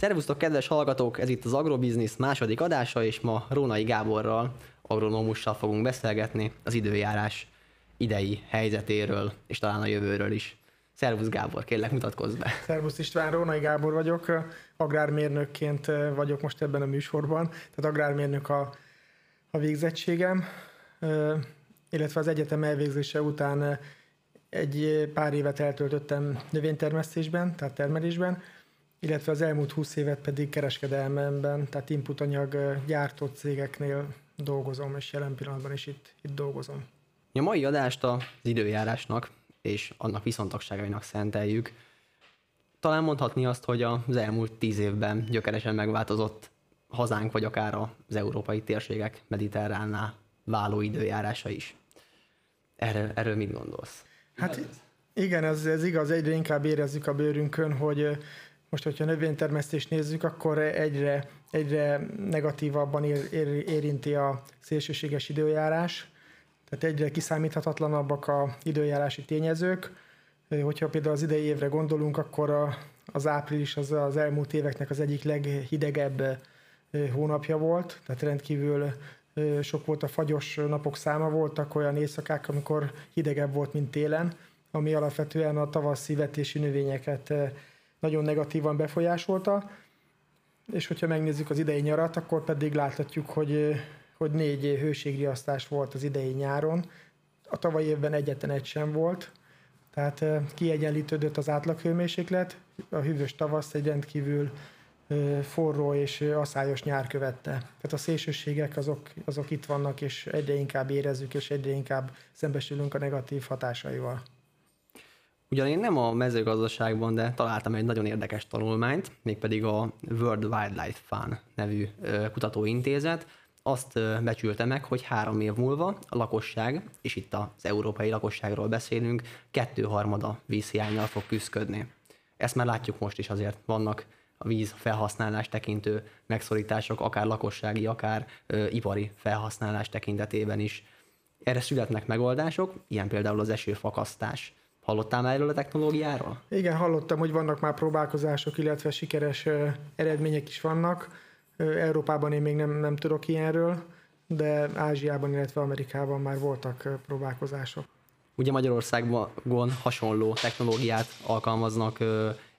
Szervusztok, kedves hallgatók! Ez itt az Agrobiznisz második adása, és ma Rónai Gáborral, agronómussal fogunk beszélgetni az időjárás idei helyzetéről, és talán a jövőről is. Szervusz Gábor, kérlek mutatkozz be. Szervusz István, Rónai Gábor vagyok, agrármérnökként vagyok most ebben a műsorban, tehát agrármérnök a, a végzettségem, illetve az egyetem elvégzése után egy pár évet eltöltöttem növénytermesztésben, tehát termelésben, illetve az elmúlt 20 évet pedig kereskedelmemben, tehát inputanyag gyártó cégeknél dolgozom, és jelen pillanatban is itt, itt dolgozom. A mai adást az időjárásnak és annak viszontagságainak szenteljük. Talán mondhatni azt, hogy az elmúlt tíz évben gyökeresen megváltozott hazánk, vagy akár az európai térségek mediterránná váló időjárása is. Erről, erről mit gondolsz? Hát igen, ez, ez igaz, egyre inkább érezzük a bőrünkön, hogy most, hogyha növénytermesztést nézzük, akkor egyre, egyre negatívabban ér, ér, érinti a szélsőséges időjárás, tehát egyre kiszámíthatatlanabbak a időjárási tényezők. Hogyha például az idei évre gondolunk, akkor a, az április az az elmúlt éveknek az egyik leghidegebb hónapja volt, tehát rendkívül sok volt a fagyos napok száma, voltak olyan éjszakák, amikor hidegebb volt, mint télen, ami alapvetően a tavaszi vetési növényeket nagyon negatívan befolyásolta, és hogyha megnézzük az idei nyarat, akkor pedig láthatjuk, hogy, hogy négy hőségriasztás volt az idei nyáron, a tavalyi évben egyetlen egy sem volt, tehát kiegyenlítődött az átlaghőmérséklet, a hűvös tavasz egy rendkívül forró és aszályos nyár követte. Tehát a szélsőségek azok, azok itt vannak, és egyre inkább érezzük, és egyre inkább szembesülünk a negatív hatásaival. Ugyan én nem a mezőgazdaságban, de találtam egy nagyon érdekes tanulmányt, mégpedig a World Wildlife Fund nevű kutatóintézet, azt becsülte meg, hogy három év múlva a lakosság, és itt az európai lakosságról beszélünk, kettőharmada vízhiányjal fog küzdködni. Ezt már látjuk most is azért, vannak a víz felhasználás tekintő megszorítások, akár lakossági, akár ö, ipari felhasználás tekintetében is. Erre születnek megoldások, ilyen például az esőfakasztás. Hallottál már erről a technológiáról? Igen, hallottam, hogy vannak már próbálkozások, illetve sikeres eredmények is vannak. Európában én még nem, nem tudok ilyenről, de Ázsiában, illetve Amerikában már voltak próbálkozások. Ugye Magyarországon hasonló technológiát alkalmaznak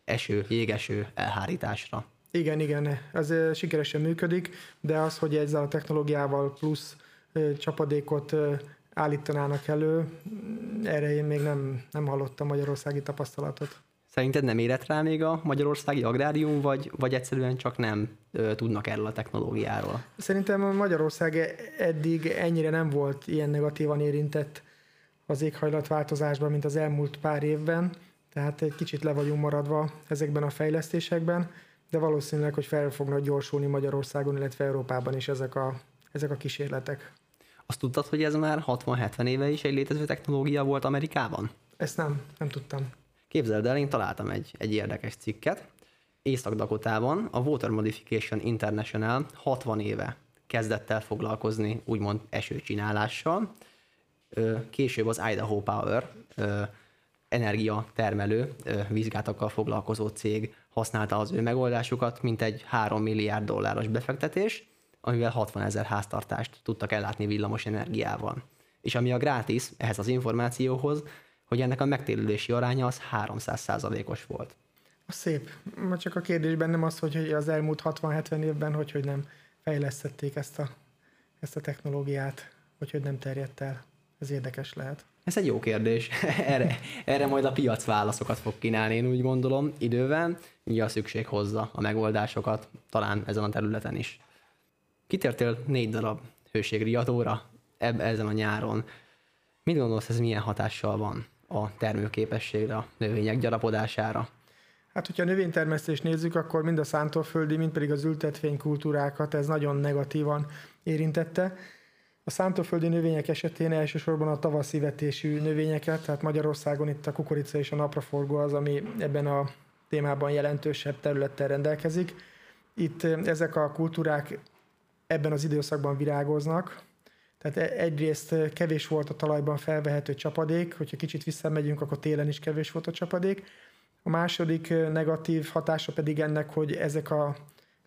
eső, jégeső elhárításra. Igen, igen, ez sikeresen működik, de az, hogy ezzel a technológiával plusz csapadékot állítanának elő, erre én még nem, nem hallottam magyarországi tapasztalatot. Szerinted nem érett rá még a magyarországi agrárium, vagy, vagy egyszerűen csak nem ö, tudnak erről a technológiáról? Szerintem Magyarország eddig ennyire nem volt ilyen negatívan érintett az éghajlatváltozásban, mint az elmúlt pár évben, tehát egy kicsit le vagyunk maradva ezekben a fejlesztésekben, de valószínűleg, hogy fel fognak gyorsulni Magyarországon, illetve Európában is ezek a, ezek a kísérletek. Azt tudtad, hogy ez már 60-70 éve is egy létező technológia volt Amerikában? Ezt nem, nem tudtam. Képzeld el, én találtam egy, egy érdekes cikket. Észak-Dakotában a Water Modification International 60 éve kezdett el foglalkozni úgymond esőcsinálással. Később az Idaho Power energiatermelő vízgátakkal foglalkozó cég használta az ő megoldásukat, mint egy 3 milliárd dolláros befektetés, amivel 60 ezer háztartást tudtak ellátni villamos energiával. És ami a grátis ehhez az információhoz, hogy ennek a megtérülési aránya az 300% os volt. A szép. Ma csak a kérdésben nem az, hogy az elmúlt 60-70 évben hogy, hogy nem fejlesztették ezt a, ezt a technológiát, hogy hogy nem terjedt el. Ez érdekes lehet. Ez egy jó kérdés. erre, erre majd a piac válaszokat fog kínálni, én úgy gondolom, idővel. A szükség hozza a megoldásokat, talán ezen a területen is. Kitértél négy darab hőségriadóra eb- ezen a nyáron. Mit gondolsz, ez milyen hatással van a termőképességre, a növények gyarapodására? Hát, hogyha a növénytermesztést nézzük, akkor mind a szántóföldi, mind pedig az ültetvénykultúrákat ez nagyon negatívan érintette. A szántóföldi növények esetén elsősorban a tavaszi vetésű növényeket, tehát Magyarországon itt a kukorica és a napraforgó az, ami ebben a témában jelentősebb területtel rendelkezik. Itt ezek a kultúrák ebben az időszakban virágoznak, tehát e- egyrészt kevés volt a talajban felvehető csapadék, hogyha kicsit visszamegyünk, akkor télen is kevés volt a csapadék. A második negatív hatása pedig ennek, hogy ezek a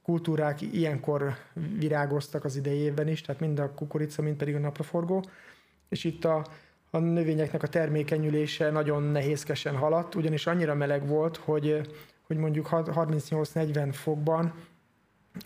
kultúrák ilyenkor virágoztak az idei évben is, tehát mind a kukorica, mind pedig a napraforgó, és itt a, a növényeknek a termékenyülése nagyon nehézkesen haladt, ugyanis annyira meleg volt, hogy, hogy mondjuk 38-40 fokban,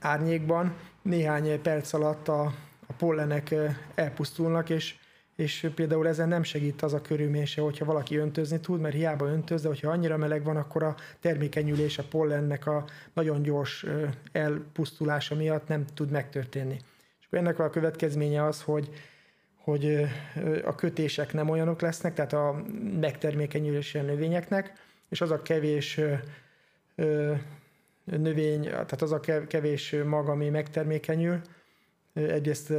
árnyékban néhány perc alatt a, a pollenek elpusztulnak, és és például ezen nem segít az a körülmény hogyha valaki öntözni tud, mert hiába öntöz, de hogyha annyira meleg van, akkor a termékenyülés a pollennek a nagyon gyors elpusztulása miatt nem tud megtörténni. És akkor ennek a következménye az, hogy hogy a kötések nem olyanok lesznek, tehát a megtermékenyülési növényeknek, és az a kevés növény, tehát az a kevés mag, ami megtermékenyül, egyrészt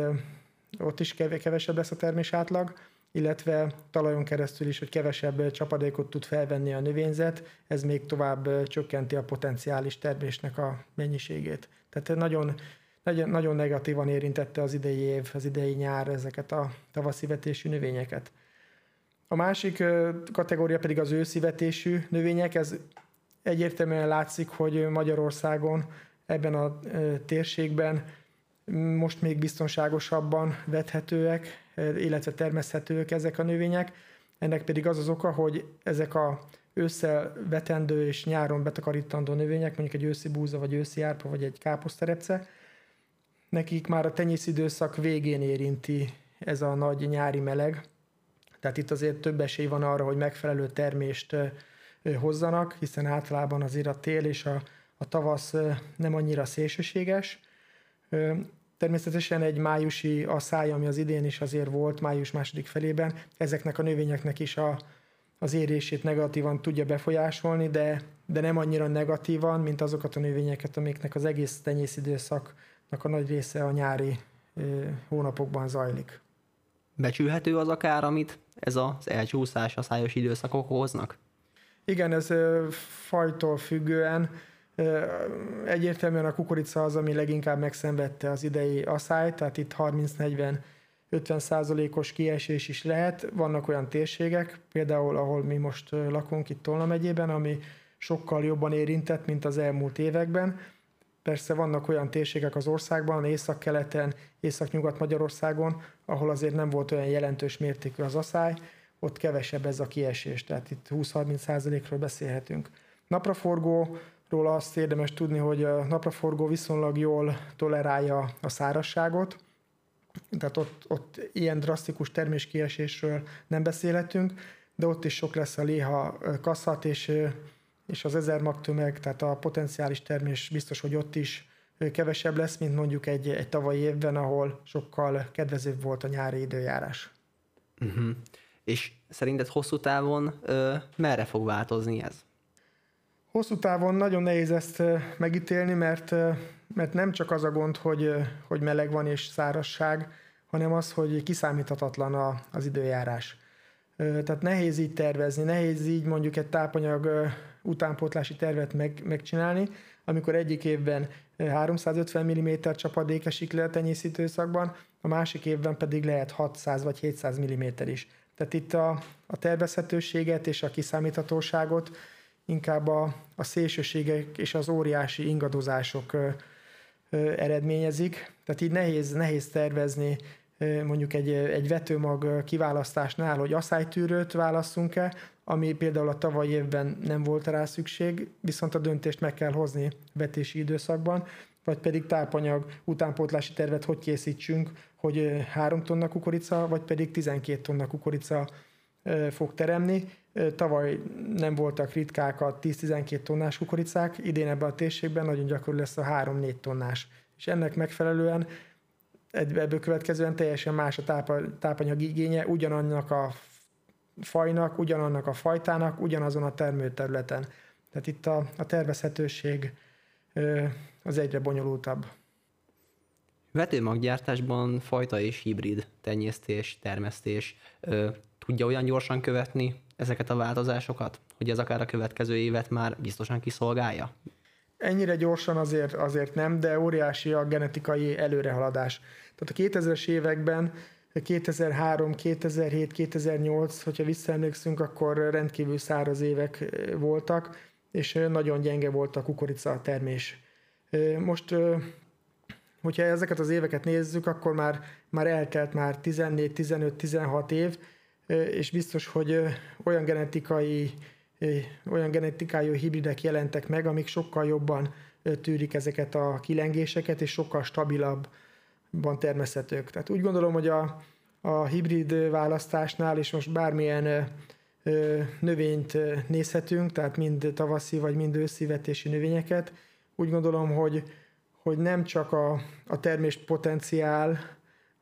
ott is kevesebb lesz a termés átlag, illetve talajon keresztül is, hogy kevesebb csapadékot tud felvenni a növényzet, ez még tovább csökkenti a potenciális termésnek a mennyiségét. Tehát nagyon, nagyon, nagyon negatívan érintette az idei év, az idei nyár ezeket a tavaszi vetésű növényeket. A másik kategória pedig az őszi vetésű növények, ez egyértelműen látszik, hogy Magyarországon ebben a térségben most még biztonságosabban vethetőek, illetve termeszthetőek ezek a növények. Ennek pedig az az oka, hogy ezek a ősszel vetendő és nyáron betakarítandó növények, mondjuk egy őszi búza, vagy őszi árpa, vagy egy káposzterepce, nekik már a tenyészidőszak végén érinti ez a nagy nyári meleg. Tehát itt azért több esély van arra, hogy megfelelő termést hozzanak, hiszen általában azért a tél és a, a tavasz nem annyira szélsőséges. Természetesen egy májusi asszály, ami az idén is azért volt, május második felében, ezeknek a növényeknek is a, az érését negatívan tudja befolyásolni, de, de nem annyira negatívan, mint azokat a növényeket, amiknek az egész tenyészidőszaknak a nagy része a nyári ö, hónapokban zajlik. Becsülhető az akár, amit ez az elcsúszás, a szájos időszakok hoznak? Igen, ez fajtól függően Egyértelműen a kukorica az, ami leginkább megszenvedte az idei asszályt, tehát itt 30-40 50 százalékos kiesés is lehet. Vannak olyan térségek, például ahol mi most lakunk itt Tolna megyében, ami sokkal jobban érintett, mint az elmúlt években. Persze vannak olyan térségek az országban, észak-keleten, észak-nyugat Magyarországon, ahol azért nem volt olyan jelentős mértékű az asszály, ott kevesebb ez a kiesés, tehát itt 20-30 százalékról beszélhetünk. Napraforgó Róla azt érdemes tudni, hogy a napraforgó viszonylag jól tolerálja a szárazságot, tehát ott, ott ilyen drasztikus terméskiesésről nem beszélhetünk, de ott is sok lesz a léha kasszat, és, és az ezer magtömeg, tehát a potenciális termés biztos, hogy ott is kevesebb lesz, mint mondjuk egy, egy tavalyi évben, ahol sokkal kedvezőbb volt a nyári időjárás. Uh-huh. És szerinted hosszú távon ö, merre fog változni ez? Hosszú távon nagyon nehéz ezt megítélni, mert, mert nem csak az a gond, hogy, hogy meleg van és szárasság, hanem az, hogy kiszámíthatatlan a, az időjárás. Tehát nehéz így tervezni, nehéz így mondjuk egy tápanyag utánpótlási tervet meg, megcsinálni, amikor egyik évben 350 mm csapadék esik le a tenyészítőszakban, a másik évben pedig lehet 600 vagy 700 mm is. Tehát itt a, a tervezhetőséget és a kiszámíthatóságot inkább a, a szélsőségek és az óriási ingadozások ö, ö, eredményezik. Tehát így nehéz, nehéz tervezni ö, mondjuk egy, egy vetőmag kiválasztásnál, hogy asszálytűrőt válasszunk-e, ami például a tavalyi évben nem volt rá szükség, viszont a döntést meg kell hozni vetési időszakban, vagy pedig tápanyag utánpótlási tervet hogy készítsünk, hogy 3 tonna kukorica, vagy pedig 12 tonna kukorica fog teremni. Tavaly nem voltak ritkák a 10-12 tonnás kukoricák, idén ebben a térségben nagyon gyakori lesz a 3-4 tonnás. És ennek megfelelően ebből következően teljesen más a tápanyag igénye, ugyanannak a fajnak, ugyanannak a fajtának, ugyanazon a termőterületen. Tehát itt a, a tervezhetőség az egyre bonyolultabb. Vetőmaggyártásban fajta és hibrid tenyésztés, termesztés tudja olyan gyorsan követni ezeket a változásokat, hogy ez akár a következő évet már biztosan kiszolgálja? Ennyire gyorsan azért, azért nem, de óriási a genetikai előrehaladás. Tehát a 2000-es években 2003, 2007, 2008, hogyha visszaemlékszünk, akkor rendkívül száraz évek voltak. És nagyon gyenge volt a kukorica termés. Most, hogyha ezeket az éveket nézzük, akkor már, már eltelt már 14, 15, 16 év, és biztos, hogy olyan genetikai olyan genetikájú hibridek jelentek meg, amik sokkal jobban tűrik ezeket a kilengéseket, és sokkal stabilabban termeszhetők. Tehát úgy gondolom, hogy a, a hibrid választásnál, és most bármilyen növényt nézhetünk, tehát mind tavaszi vagy mind őszi vetési növényeket, úgy gondolom, hogy, hogy nem csak a, a termés potenciál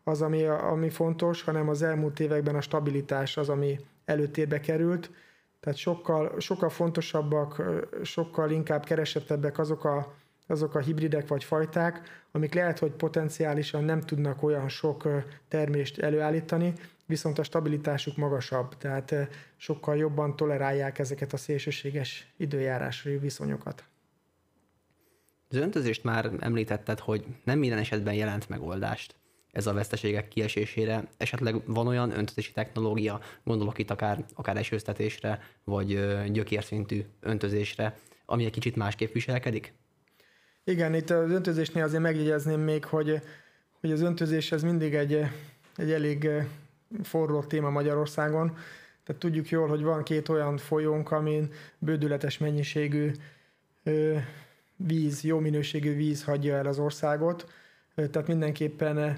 az, ami, ami fontos, hanem az elmúlt években a stabilitás az, ami előtérbe került. Tehát sokkal, sokkal fontosabbak, sokkal inkább keresettebbek azok a, azok a hibridek vagy fajták, amik lehet, hogy potenciálisan nem tudnak olyan sok termést előállítani, viszont a stabilitásuk magasabb, tehát sokkal jobban tolerálják ezeket a szélsőséges időjárási viszonyokat. Az öntözést már említetted, hogy nem minden esetben jelent megoldást ez a veszteségek kiesésére. Esetleg van olyan öntözési technológia, gondolok itt akár, akár esőztetésre, vagy gyökérszintű öntözésre, ami egy kicsit másképp viselkedik? Igen, itt az öntözésnél azért megjegyezném még, hogy, hogy az öntözés ez mindig egy, egy elég forró téma Magyarországon. Tehát tudjuk jól, hogy van két olyan folyónk, amin bődületes mennyiségű víz, jó minőségű víz hagyja el az országot, tehát mindenképpen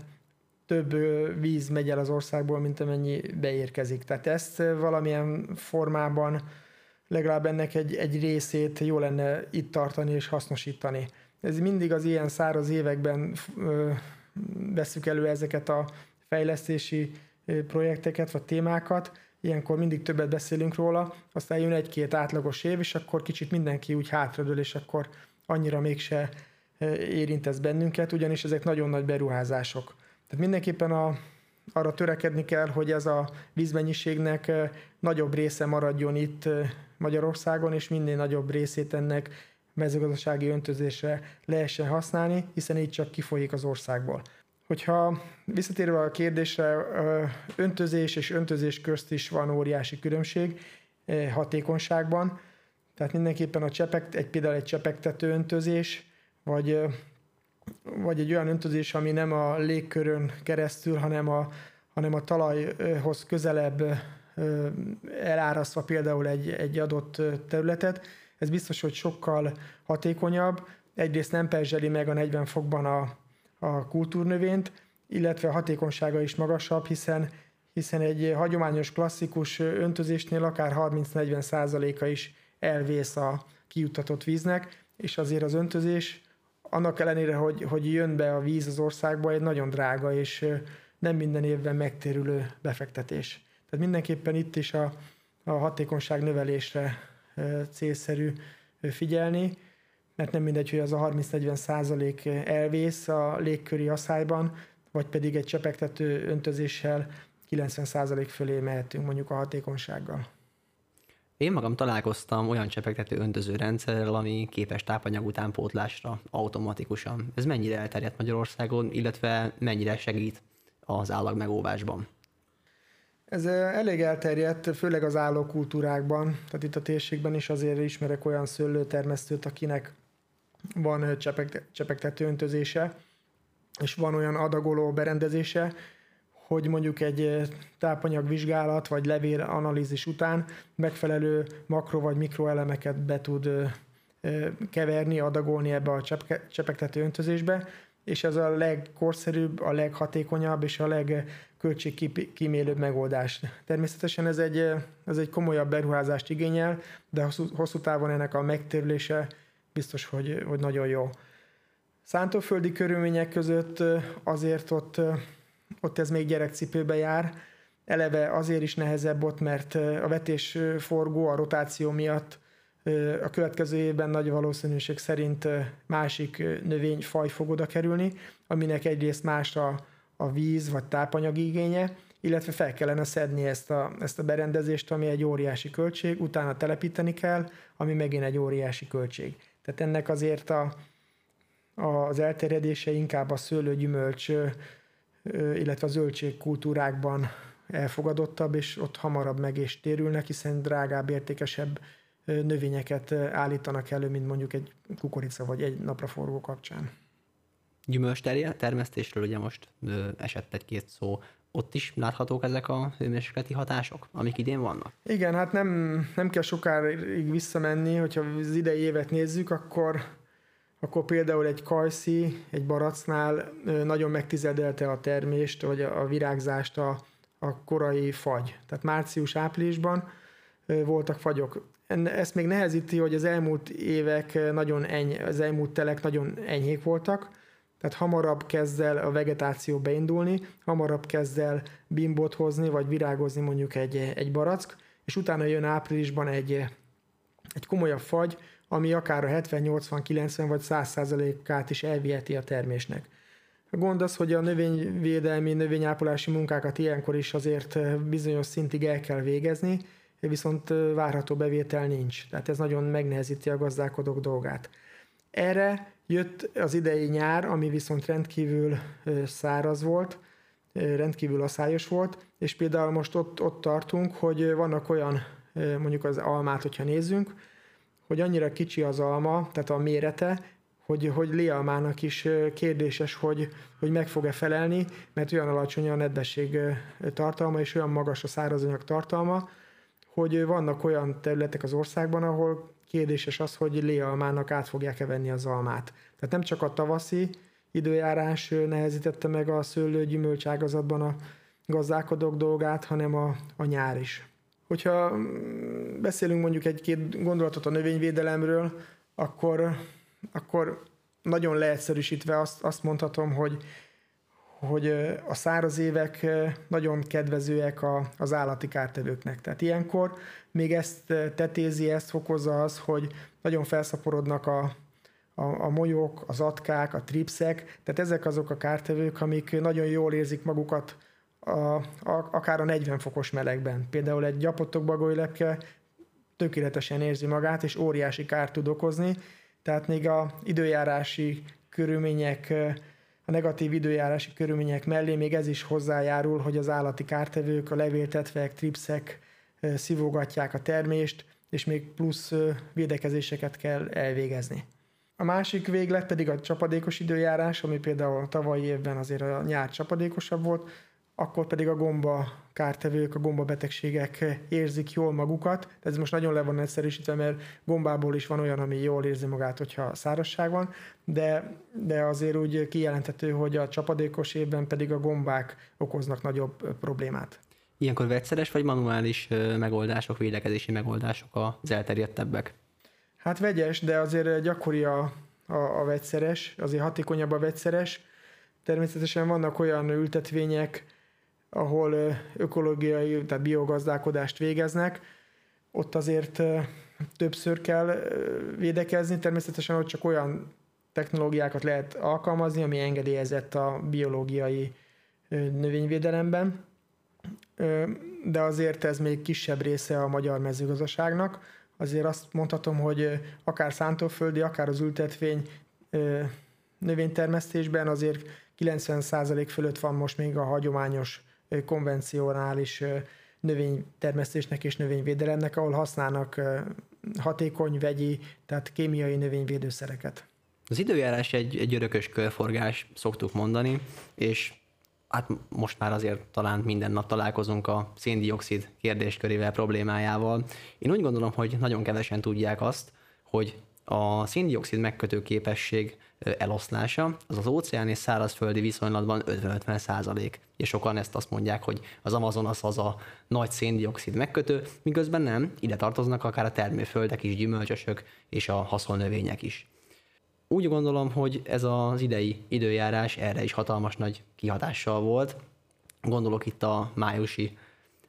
több víz megy el az országból, mint amennyi beérkezik. Tehát ezt valamilyen formában legalább ennek egy, egy részét jó lenne itt tartani és hasznosítani. Ez mindig az ilyen száraz években veszük elő ezeket a fejlesztési projekteket vagy témákat, ilyenkor mindig többet beszélünk róla, aztán jön egy-két átlagos év, és akkor kicsit mindenki úgy hátradől, és akkor annyira mégse érint ez bennünket, ugyanis ezek nagyon nagy beruházások. Tehát mindenképpen a, arra törekedni kell, hogy ez a vízmennyiségnek nagyobb része maradjon itt Magyarországon, és minél nagyobb részét ennek mezőgazdasági öntözésre lehessen használni, hiszen így csak kifolyik az országból. Hogyha visszatérve a kérdésre, öntözés és öntözés közt is van óriási különbség hatékonyságban, tehát mindenképpen a csepek, egy, például egy csepegtető öntözés, vagy, vagy egy olyan öntözés, ami nem a légkörön keresztül, hanem a, hanem a talajhoz közelebb elárasztva például egy, egy adott területet, ez biztos, hogy sokkal hatékonyabb. Egyrészt nem perzseli meg a 40 fokban a, a kultúrnövényt, illetve a hatékonysága is magasabb, hiszen, hiszen egy hagyományos klasszikus öntözésnél akár 30-40 százaléka is elvész a kijuttatott víznek, és azért az öntözés annak ellenére, hogy, hogy jön be a víz az országba, egy nagyon drága és nem minden évben megtérülő befektetés. Tehát mindenképpen itt is a, a hatékonyság növelésre célszerű figyelni, mert nem mindegy, hogy az a 30-40 százalék elvész a légköri asszályban, vagy pedig egy csepegtető öntözéssel 90 százalék fölé mehetünk mondjuk a hatékonysággal. Én magam találkoztam olyan csepegtető öntöző rendszerrel, ami képes tápanyag utánpótlásra automatikusan. Ez mennyire elterjedt Magyarországon, illetve mennyire segít az állagmegóvásban? Ez elég elterjedt, főleg az állókultúrákban, tehát itt a térségben is azért ismerek olyan szőlőtermesztőt, akinek van csepegtető öntözése, és van olyan adagoló berendezése, hogy mondjuk egy tápanyagvizsgálat vagy levél analízis után megfelelő makro vagy mikroelemeket be tud keverni, adagolni ebbe a csepegtető öntözésbe, és ez a legkorszerűbb, a leghatékonyabb és a legköltségkímélőbb megoldás. Természetesen ez egy, ez egy komolyabb beruházást igényel, de hosszú, hosszú távon ennek a megtérülése biztos, hogy, hogy nagyon jó. Szántóföldi körülmények között azért ott, ott ez még gyerekcipőbe jár, eleve azért is nehezebb ott, mert a vetésforgó a rotáció miatt a következő évben nagy valószínűség szerint másik növényfaj fog oda kerülni, aminek egyrészt más a, a víz vagy tápanyag igénye, illetve fel kellene szedni ezt a, ezt a berendezést, ami egy óriási költség, utána telepíteni kell, ami megint egy óriási költség. Tehát ennek azért a, az elterjedése inkább a szőlő-gyümölcs, illetve a zöldség kultúrákban elfogadottabb, és ott hamarabb meg is térülnek, hiszen drágább, értékesebb növényeket állítanak elő, mint mondjuk egy kukorica vagy egy napraforgó kapcsán. Gyümölcs termesztésről ugye most esett egy-két szó ott is láthatók ezek a hőmérsékleti hatások, amik idén vannak? Igen, hát nem, nem kell sokáig visszamenni, hogyha az idei évet nézzük, akkor, akkor például egy kajszi, egy baracnál nagyon megtizedelte a termést, vagy a virágzást a, a korai fagy. Tehát március-áprilisban voltak fagyok. Ezt még nehezíti, hogy az elmúlt évek nagyon eny, az elmúlt telek nagyon enyhék voltak, tehát hamarabb kezd el a vegetáció beindulni, hamarabb kezd el bimbot hozni, vagy virágozni mondjuk egy, egy barack, és utána jön áprilisban egy, egy komolyabb fagy, ami akár a 70-80-90 vagy 100%-át is elviheti a termésnek. A gond az, hogy a növényvédelmi, növényápolási munkákat ilyenkor is azért bizonyos szintig el kell végezni, viszont várható bevétel nincs. Tehát ez nagyon megnehezíti a gazdálkodók dolgát. Erre Jött az idei nyár, ami viszont rendkívül száraz volt, rendkívül aszályos volt, és például most ott, ott tartunk, hogy vannak olyan, mondjuk az almát, hogyha nézzünk, hogy annyira kicsi az alma, tehát a mérete, hogy, hogy lialmának is kérdéses, hogy, hogy meg fog-e felelni, mert olyan alacsony a nedvesség tartalma, és olyan magas a szárazanyag tartalma, hogy vannak olyan területek az országban, ahol kérdéses az, hogy léalmának át fogják-e venni az almát. Tehát nem csak a tavaszi időjárás nehezítette meg a szőlő gyümölcságazatban a gazdálkodók dolgát, hanem a, a nyár is. Hogyha mm, beszélünk mondjuk egy-két gondolatot a növényvédelemről, akkor, akkor nagyon leegyszerűsítve azt, azt mondhatom, hogy hogy a száraz évek nagyon kedvezőek a, az állati kártevőknek. Tehát ilyenkor még ezt tetézi, ezt fokozza az, hogy nagyon felszaporodnak a, a, a molyok, az atkák, a tripszek, tehát ezek azok a kártevők, amik nagyon jól érzik magukat a, a, akár a 40 fokos melegben. Például egy gyapottok bagolylepke tökéletesen érzi magát, és óriási kárt tud okozni, tehát még a időjárási körülmények a negatív időjárási körülmények mellé még ez is hozzájárul, hogy az állati kártevők, a levéltetvek, tripszek szívogatják a termést, és még plusz védekezéseket kell elvégezni. A másik véglet pedig a csapadékos időjárás, ami például a tavalyi évben azért a nyár csapadékosabb volt, akkor pedig a gomba kártevők, a gombabetegségek érzik jól magukat. Ez most nagyon le van egyszerűsítve, mert gombából is van olyan, ami jól érzi magát, hogyha szárazság van, de, de azért úgy kijelenthető, hogy a csapadékos évben pedig a gombák okoznak nagyobb problémát. Ilyenkor vegyszeres vagy manuális megoldások, védekezési megoldások az elterjedtebbek? Hát vegyes, de azért gyakori a, a, a vegyszeres, azért hatékonyabb a vegyszeres. Természetesen vannak olyan ültetvények, ahol ökológiai, tehát biogazdálkodást végeznek, ott azért többször kell védekezni, természetesen ott csak olyan technológiákat lehet alkalmazni, ami engedélyezett a biológiai növényvédelemben, de azért ez még kisebb része a magyar mezőgazdaságnak. Azért azt mondhatom, hogy akár szántóföldi, akár az ültetvény növénytermesztésben azért 90% fölött van most még a hagyományos konvencionális növénytermesztésnek és növényvédelemnek, ahol használnak hatékony vegyi, tehát kémiai növényvédőszereket. Az időjárás egy, egy örökös körforgás, szoktuk mondani, és hát most már azért talán minden nap találkozunk a széndiokszid kérdéskörével, problémájával. Én úgy gondolom, hogy nagyon kevesen tudják azt, hogy a széndiokszid megkötő képesség eloszlása az az óceán és szárazföldi viszonylatban 50-50 százalék. És sokan ezt azt mondják, hogy az Amazonas az a nagy széndiokszid megkötő, miközben nem, ide tartoznak akár a termőföldek is, gyümölcsösök és a haszonnövények is. Úgy gondolom, hogy ez az idei időjárás erre is hatalmas nagy kihatással volt. Gondolok itt a májusi,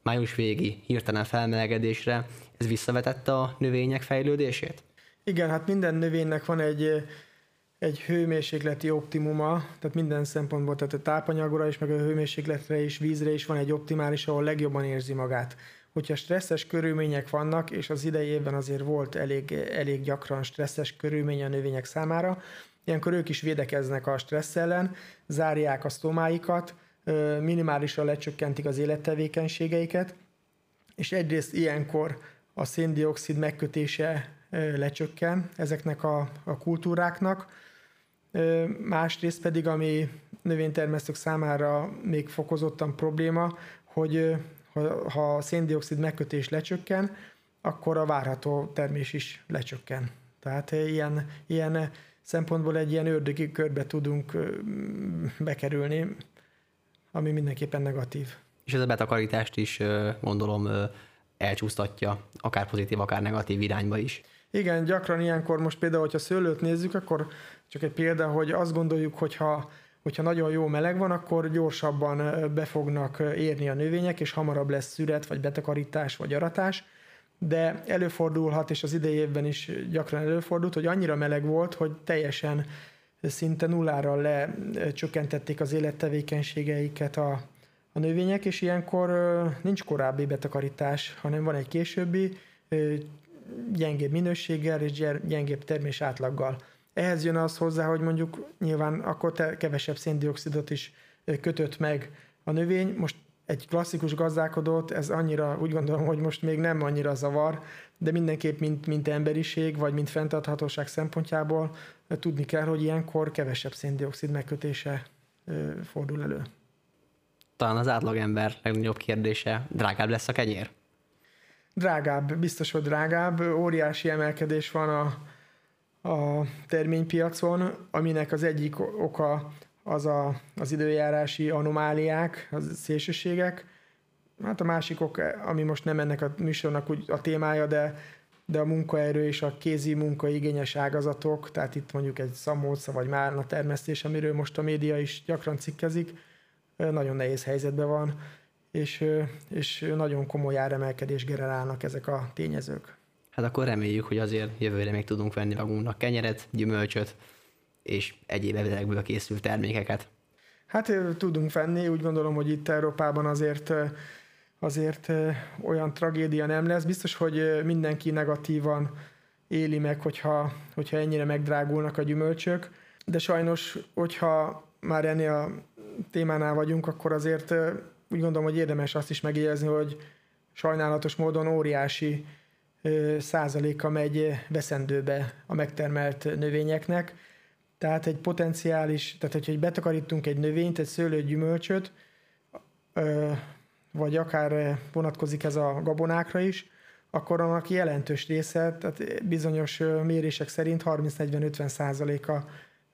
május végi hirtelen felmelegedésre. Ez visszavetette a növények fejlődését? Igen, hát minden növénynek van egy, egy hőmérsékleti optimuma, tehát minden szempontból, tehát a tápanyagra is, meg a hőmérsékletre is, vízre is van egy optimális, ahol legjobban érzi magát. Hogyha stresszes körülmények vannak, és az idei évben azért volt elég, elég gyakran stresszes körülmény a növények számára, ilyenkor ők is védekeznek a stressz ellen, zárják a sztomáikat, minimálisan lecsökkentik az élettevékenységeiket, és egyrészt ilyenkor a széndiokszid megkötése lecsökken ezeknek a, a kultúráknak. Másrészt pedig, ami növénytermesztők számára még fokozottan probléma, hogy ha, a széndiokszid megkötés lecsökken, akkor a várható termés is lecsökken. Tehát ilyen, ilyen szempontból egy ilyen ördögi körbe tudunk bekerülni, ami mindenképpen negatív. És ez a betakarítást is gondolom elcsúsztatja, akár pozitív, akár negatív irányba is. Igen, gyakran ilyenkor most például, hogyha szőlőt nézzük, akkor csak egy példa, hogy azt gondoljuk, hogyha hogyha nagyon jó meleg van, akkor gyorsabban be fognak érni a növények, és hamarabb lesz szüret, vagy betakarítás, vagy aratás, de előfordulhat, és az idei évben is gyakran előfordult, hogy annyira meleg volt, hogy teljesen szinte nullára lecsökkentették az élettevékenységeiket a, a növények, és ilyenkor nincs korábbi betakarítás, hanem van egy későbbi, gyengébb minőséggel és gyengébb termés átlaggal. Ehhez jön az hozzá, hogy mondjuk nyilván akkor te kevesebb széndiokszidot is kötött meg a növény. Most egy klasszikus gazdálkodót, ez annyira úgy gondolom, hogy most még nem annyira zavar, de mindenképp mint, mint emberiség, vagy mint fenntarthatóság szempontjából tudni kell, hogy ilyenkor kevesebb széndiokszid megkötése fordul elő. Talán az átlagember legnagyobb kérdése, drágább lesz a kenyér? Drágább, biztos, hogy drágább. Óriási emelkedés van a, a terménypiacon, aminek az egyik oka az a, az időjárási anomáliák, az szélsőségek. Hát a másik ok, ami most nem ennek a műsornak úgy a témája, de, de a munkaerő és a kézi munka igényes ágazatok, tehát itt mondjuk egy szamóca vagy márna termesztés, amiről most a média is gyakran cikkezik, nagyon nehéz helyzetben van, és, és nagyon komoly áremelkedés generálnak ezek a tényezők. Hát akkor reméljük, hogy azért jövőre még tudunk venni magunknak kenyeret, gyümölcsöt, és egyéb evedekből készült termékeket. Hát tudunk venni, úgy gondolom, hogy itt Európában azért azért olyan tragédia nem lesz. Biztos, hogy mindenki negatívan éli meg, hogyha, hogyha ennyire megdrágulnak a gyümölcsök, de sajnos, hogyha már ennél a témánál vagyunk, akkor azért úgy gondolom, hogy érdemes azt is megjegyezni, hogy sajnálatos módon óriási százaléka megy veszendőbe a megtermelt növényeknek. Tehát egy potenciális, tehát hogyha betakarítunk egy növényt, egy szőlőt, gyümölcsöt, vagy akár vonatkozik ez a gabonákra is, akkor annak jelentős része, tehát bizonyos mérések szerint 30-40-50 százaléka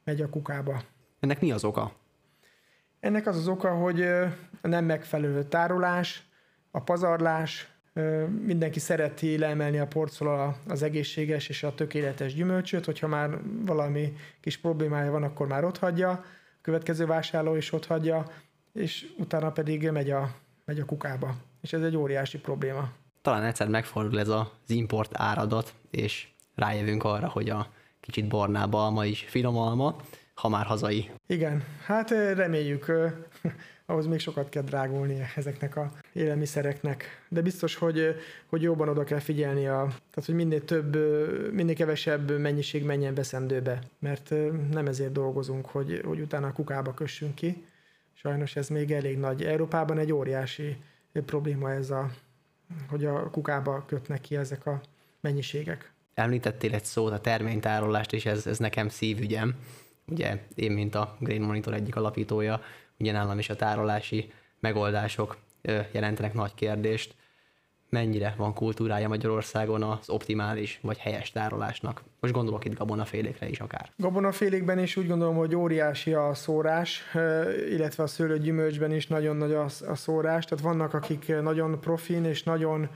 megy a kukába. Ennek mi az oka? Ennek az az oka, hogy nem megfelelő tárolás, a pazarlás, mindenki szereti leemelni a porcról az egészséges és a tökéletes gyümölcsöt, hogyha már valami kis problémája van, akkor már ott hagyja, a következő vásárló is ott hagyja, és utána pedig megy a, megy a kukába. És ez egy óriási probléma. Talán egyszer megfordul ez az import áradat, és rájövünk arra, hogy a kicsit barnább alma is finom alma, ha már hazai. Igen, hát reméljük, ahhoz még sokat kell drágulni ezeknek a élelmiszereknek. De biztos, hogy, hogy jobban oda kell figyelni, a, tehát hogy minél több, minél kevesebb mennyiség menjen beszendőbe, mert nem ezért dolgozunk, hogy, hogy utána a kukába kössünk ki. Sajnos ez még elég nagy. Európában egy óriási probléma ez a, hogy a kukába kötnek ki ezek a mennyiségek. Említettél egy szót, a terménytárolást, és ez, ez nekem szívügyem ugye én, mint a Grain Monitor egyik alapítója, ugye nálam is a tárolási megoldások jelentenek nagy kérdést. Mennyire van kultúrája Magyarországon az optimális vagy helyes tárolásnak? Most gondolok itt gabonafélékre is akár. Gabonafélékben is úgy gondolom, hogy óriási a szórás, illetve a szőlőgyümölcsben is nagyon nagy a szórás. Tehát vannak, akik nagyon profin és nagyon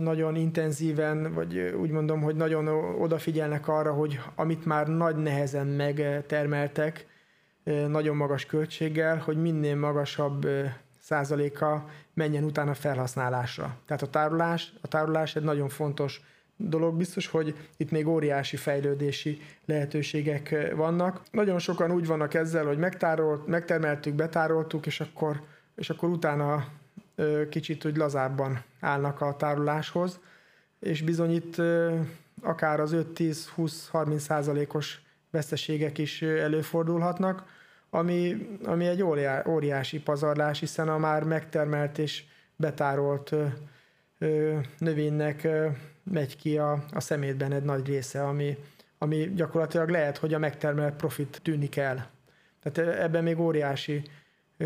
nagyon intenzíven, vagy úgy mondom, hogy nagyon odafigyelnek arra, hogy amit már nagy nehezen megtermeltek, nagyon magas költséggel, hogy minél magasabb százaléka menjen utána felhasználásra. Tehát a tárolás, a tárolás egy nagyon fontos dolog. Biztos, hogy itt még óriási fejlődési lehetőségek vannak. Nagyon sokan úgy vannak ezzel, hogy megtárolt, megtermeltük, betároltuk, és akkor, és akkor utána kicsit hogy lazábban állnak a tároláshoz, és bizony itt akár az 5-10-20-30 százalékos veszteségek is előfordulhatnak, ami, ami egy óriási pazarlás, hiszen a már megtermelt és betárolt növénynek megy ki a, a szemétben egy nagy része, ami, ami gyakorlatilag lehet, hogy a megtermelt profit tűnik el. Tehát ebben még óriási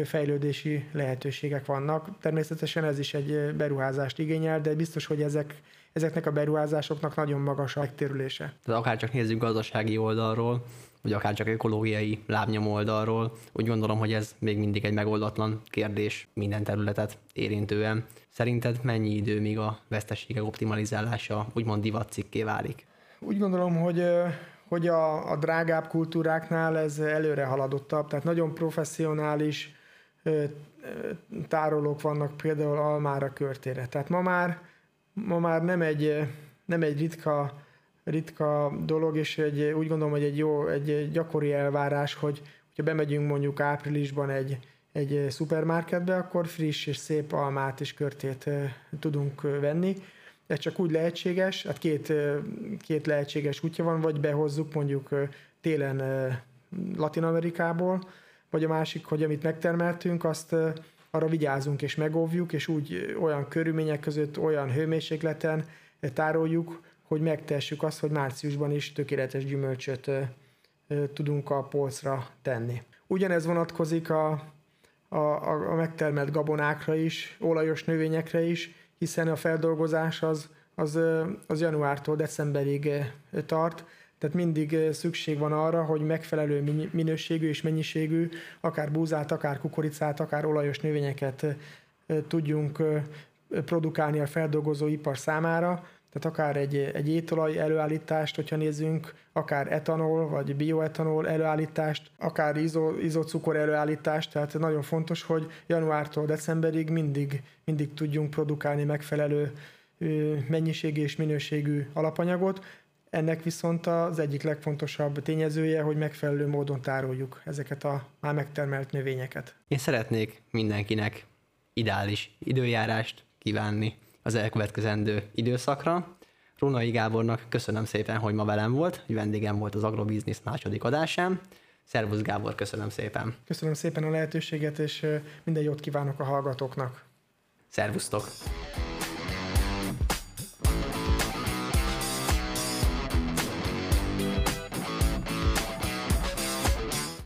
fejlődési lehetőségek vannak. Természetesen ez is egy beruházást igényel, de biztos, hogy ezek, ezeknek a beruházásoknak nagyon magas a megtérülése. Tehát akár csak nézzük gazdasági oldalról, vagy akár csak ökológiai lábnyom oldalról, úgy gondolom, hogy ez még mindig egy megoldatlan kérdés minden területet érintően. Szerinted mennyi idő, míg a veszteségek optimalizálása úgymond divatcikké válik? Úgy gondolom, hogy hogy a, a drágább kultúráknál ez előre haladottabb, tehát nagyon professzionális tárolók vannak például almára körtére. Tehát ma már, ma már nem egy, nem egy ritka, ritka dolog, és egy, úgy gondolom, hogy egy jó, egy gyakori elvárás, hogy ha bemegyünk mondjuk áprilisban egy, egy szupermarketbe, akkor friss és szép almát és körtét tudunk venni. Ez csak úgy lehetséges, hát két, két lehetséges útja van, vagy behozzuk mondjuk télen Latin Amerikából, vagy a másik, hogy amit megtermeltünk, azt arra vigyázunk és megóvjuk, és úgy olyan körülmények között, olyan hőmérsékleten tároljuk, hogy megtessük azt, hogy márciusban is tökéletes gyümölcsöt tudunk a polcra tenni. Ugyanez vonatkozik a, a, a megtermelt gabonákra is, olajos növényekre is, hiszen a feldolgozás az, az, az januártól decemberig tart, tehát mindig szükség van arra, hogy megfelelő minőségű és mennyiségű, akár búzát, akár kukoricát, akár olajos növényeket tudjunk produkálni a feldolgozó ipar számára, tehát akár egy, egy étolaj előállítást, hogyha nézzünk, akár etanol vagy bioetanol előállítást, akár izo, izocukor előállítást, tehát nagyon fontos, hogy januártól decemberig mindig, mindig tudjunk produkálni megfelelő mennyiségű és minőségű alapanyagot, ennek viszont az egyik legfontosabb tényezője, hogy megfelelő módon tároljuk ezeket a már megtermelt növényeket. Én szeretnék mindenkinek ideális időjárást kívánni az elkövetkezendő időszakra. Rónai Gábornak köszönöm szépen, hogy ma velem volt, hogy vendégem volt az Agrobiznisz második adásán. Szervusz Gábor, köszönöm szépen. Köszönöm szépen a lehetőséget, és minden jót kívánok a hallgatóknak. Szervusztok!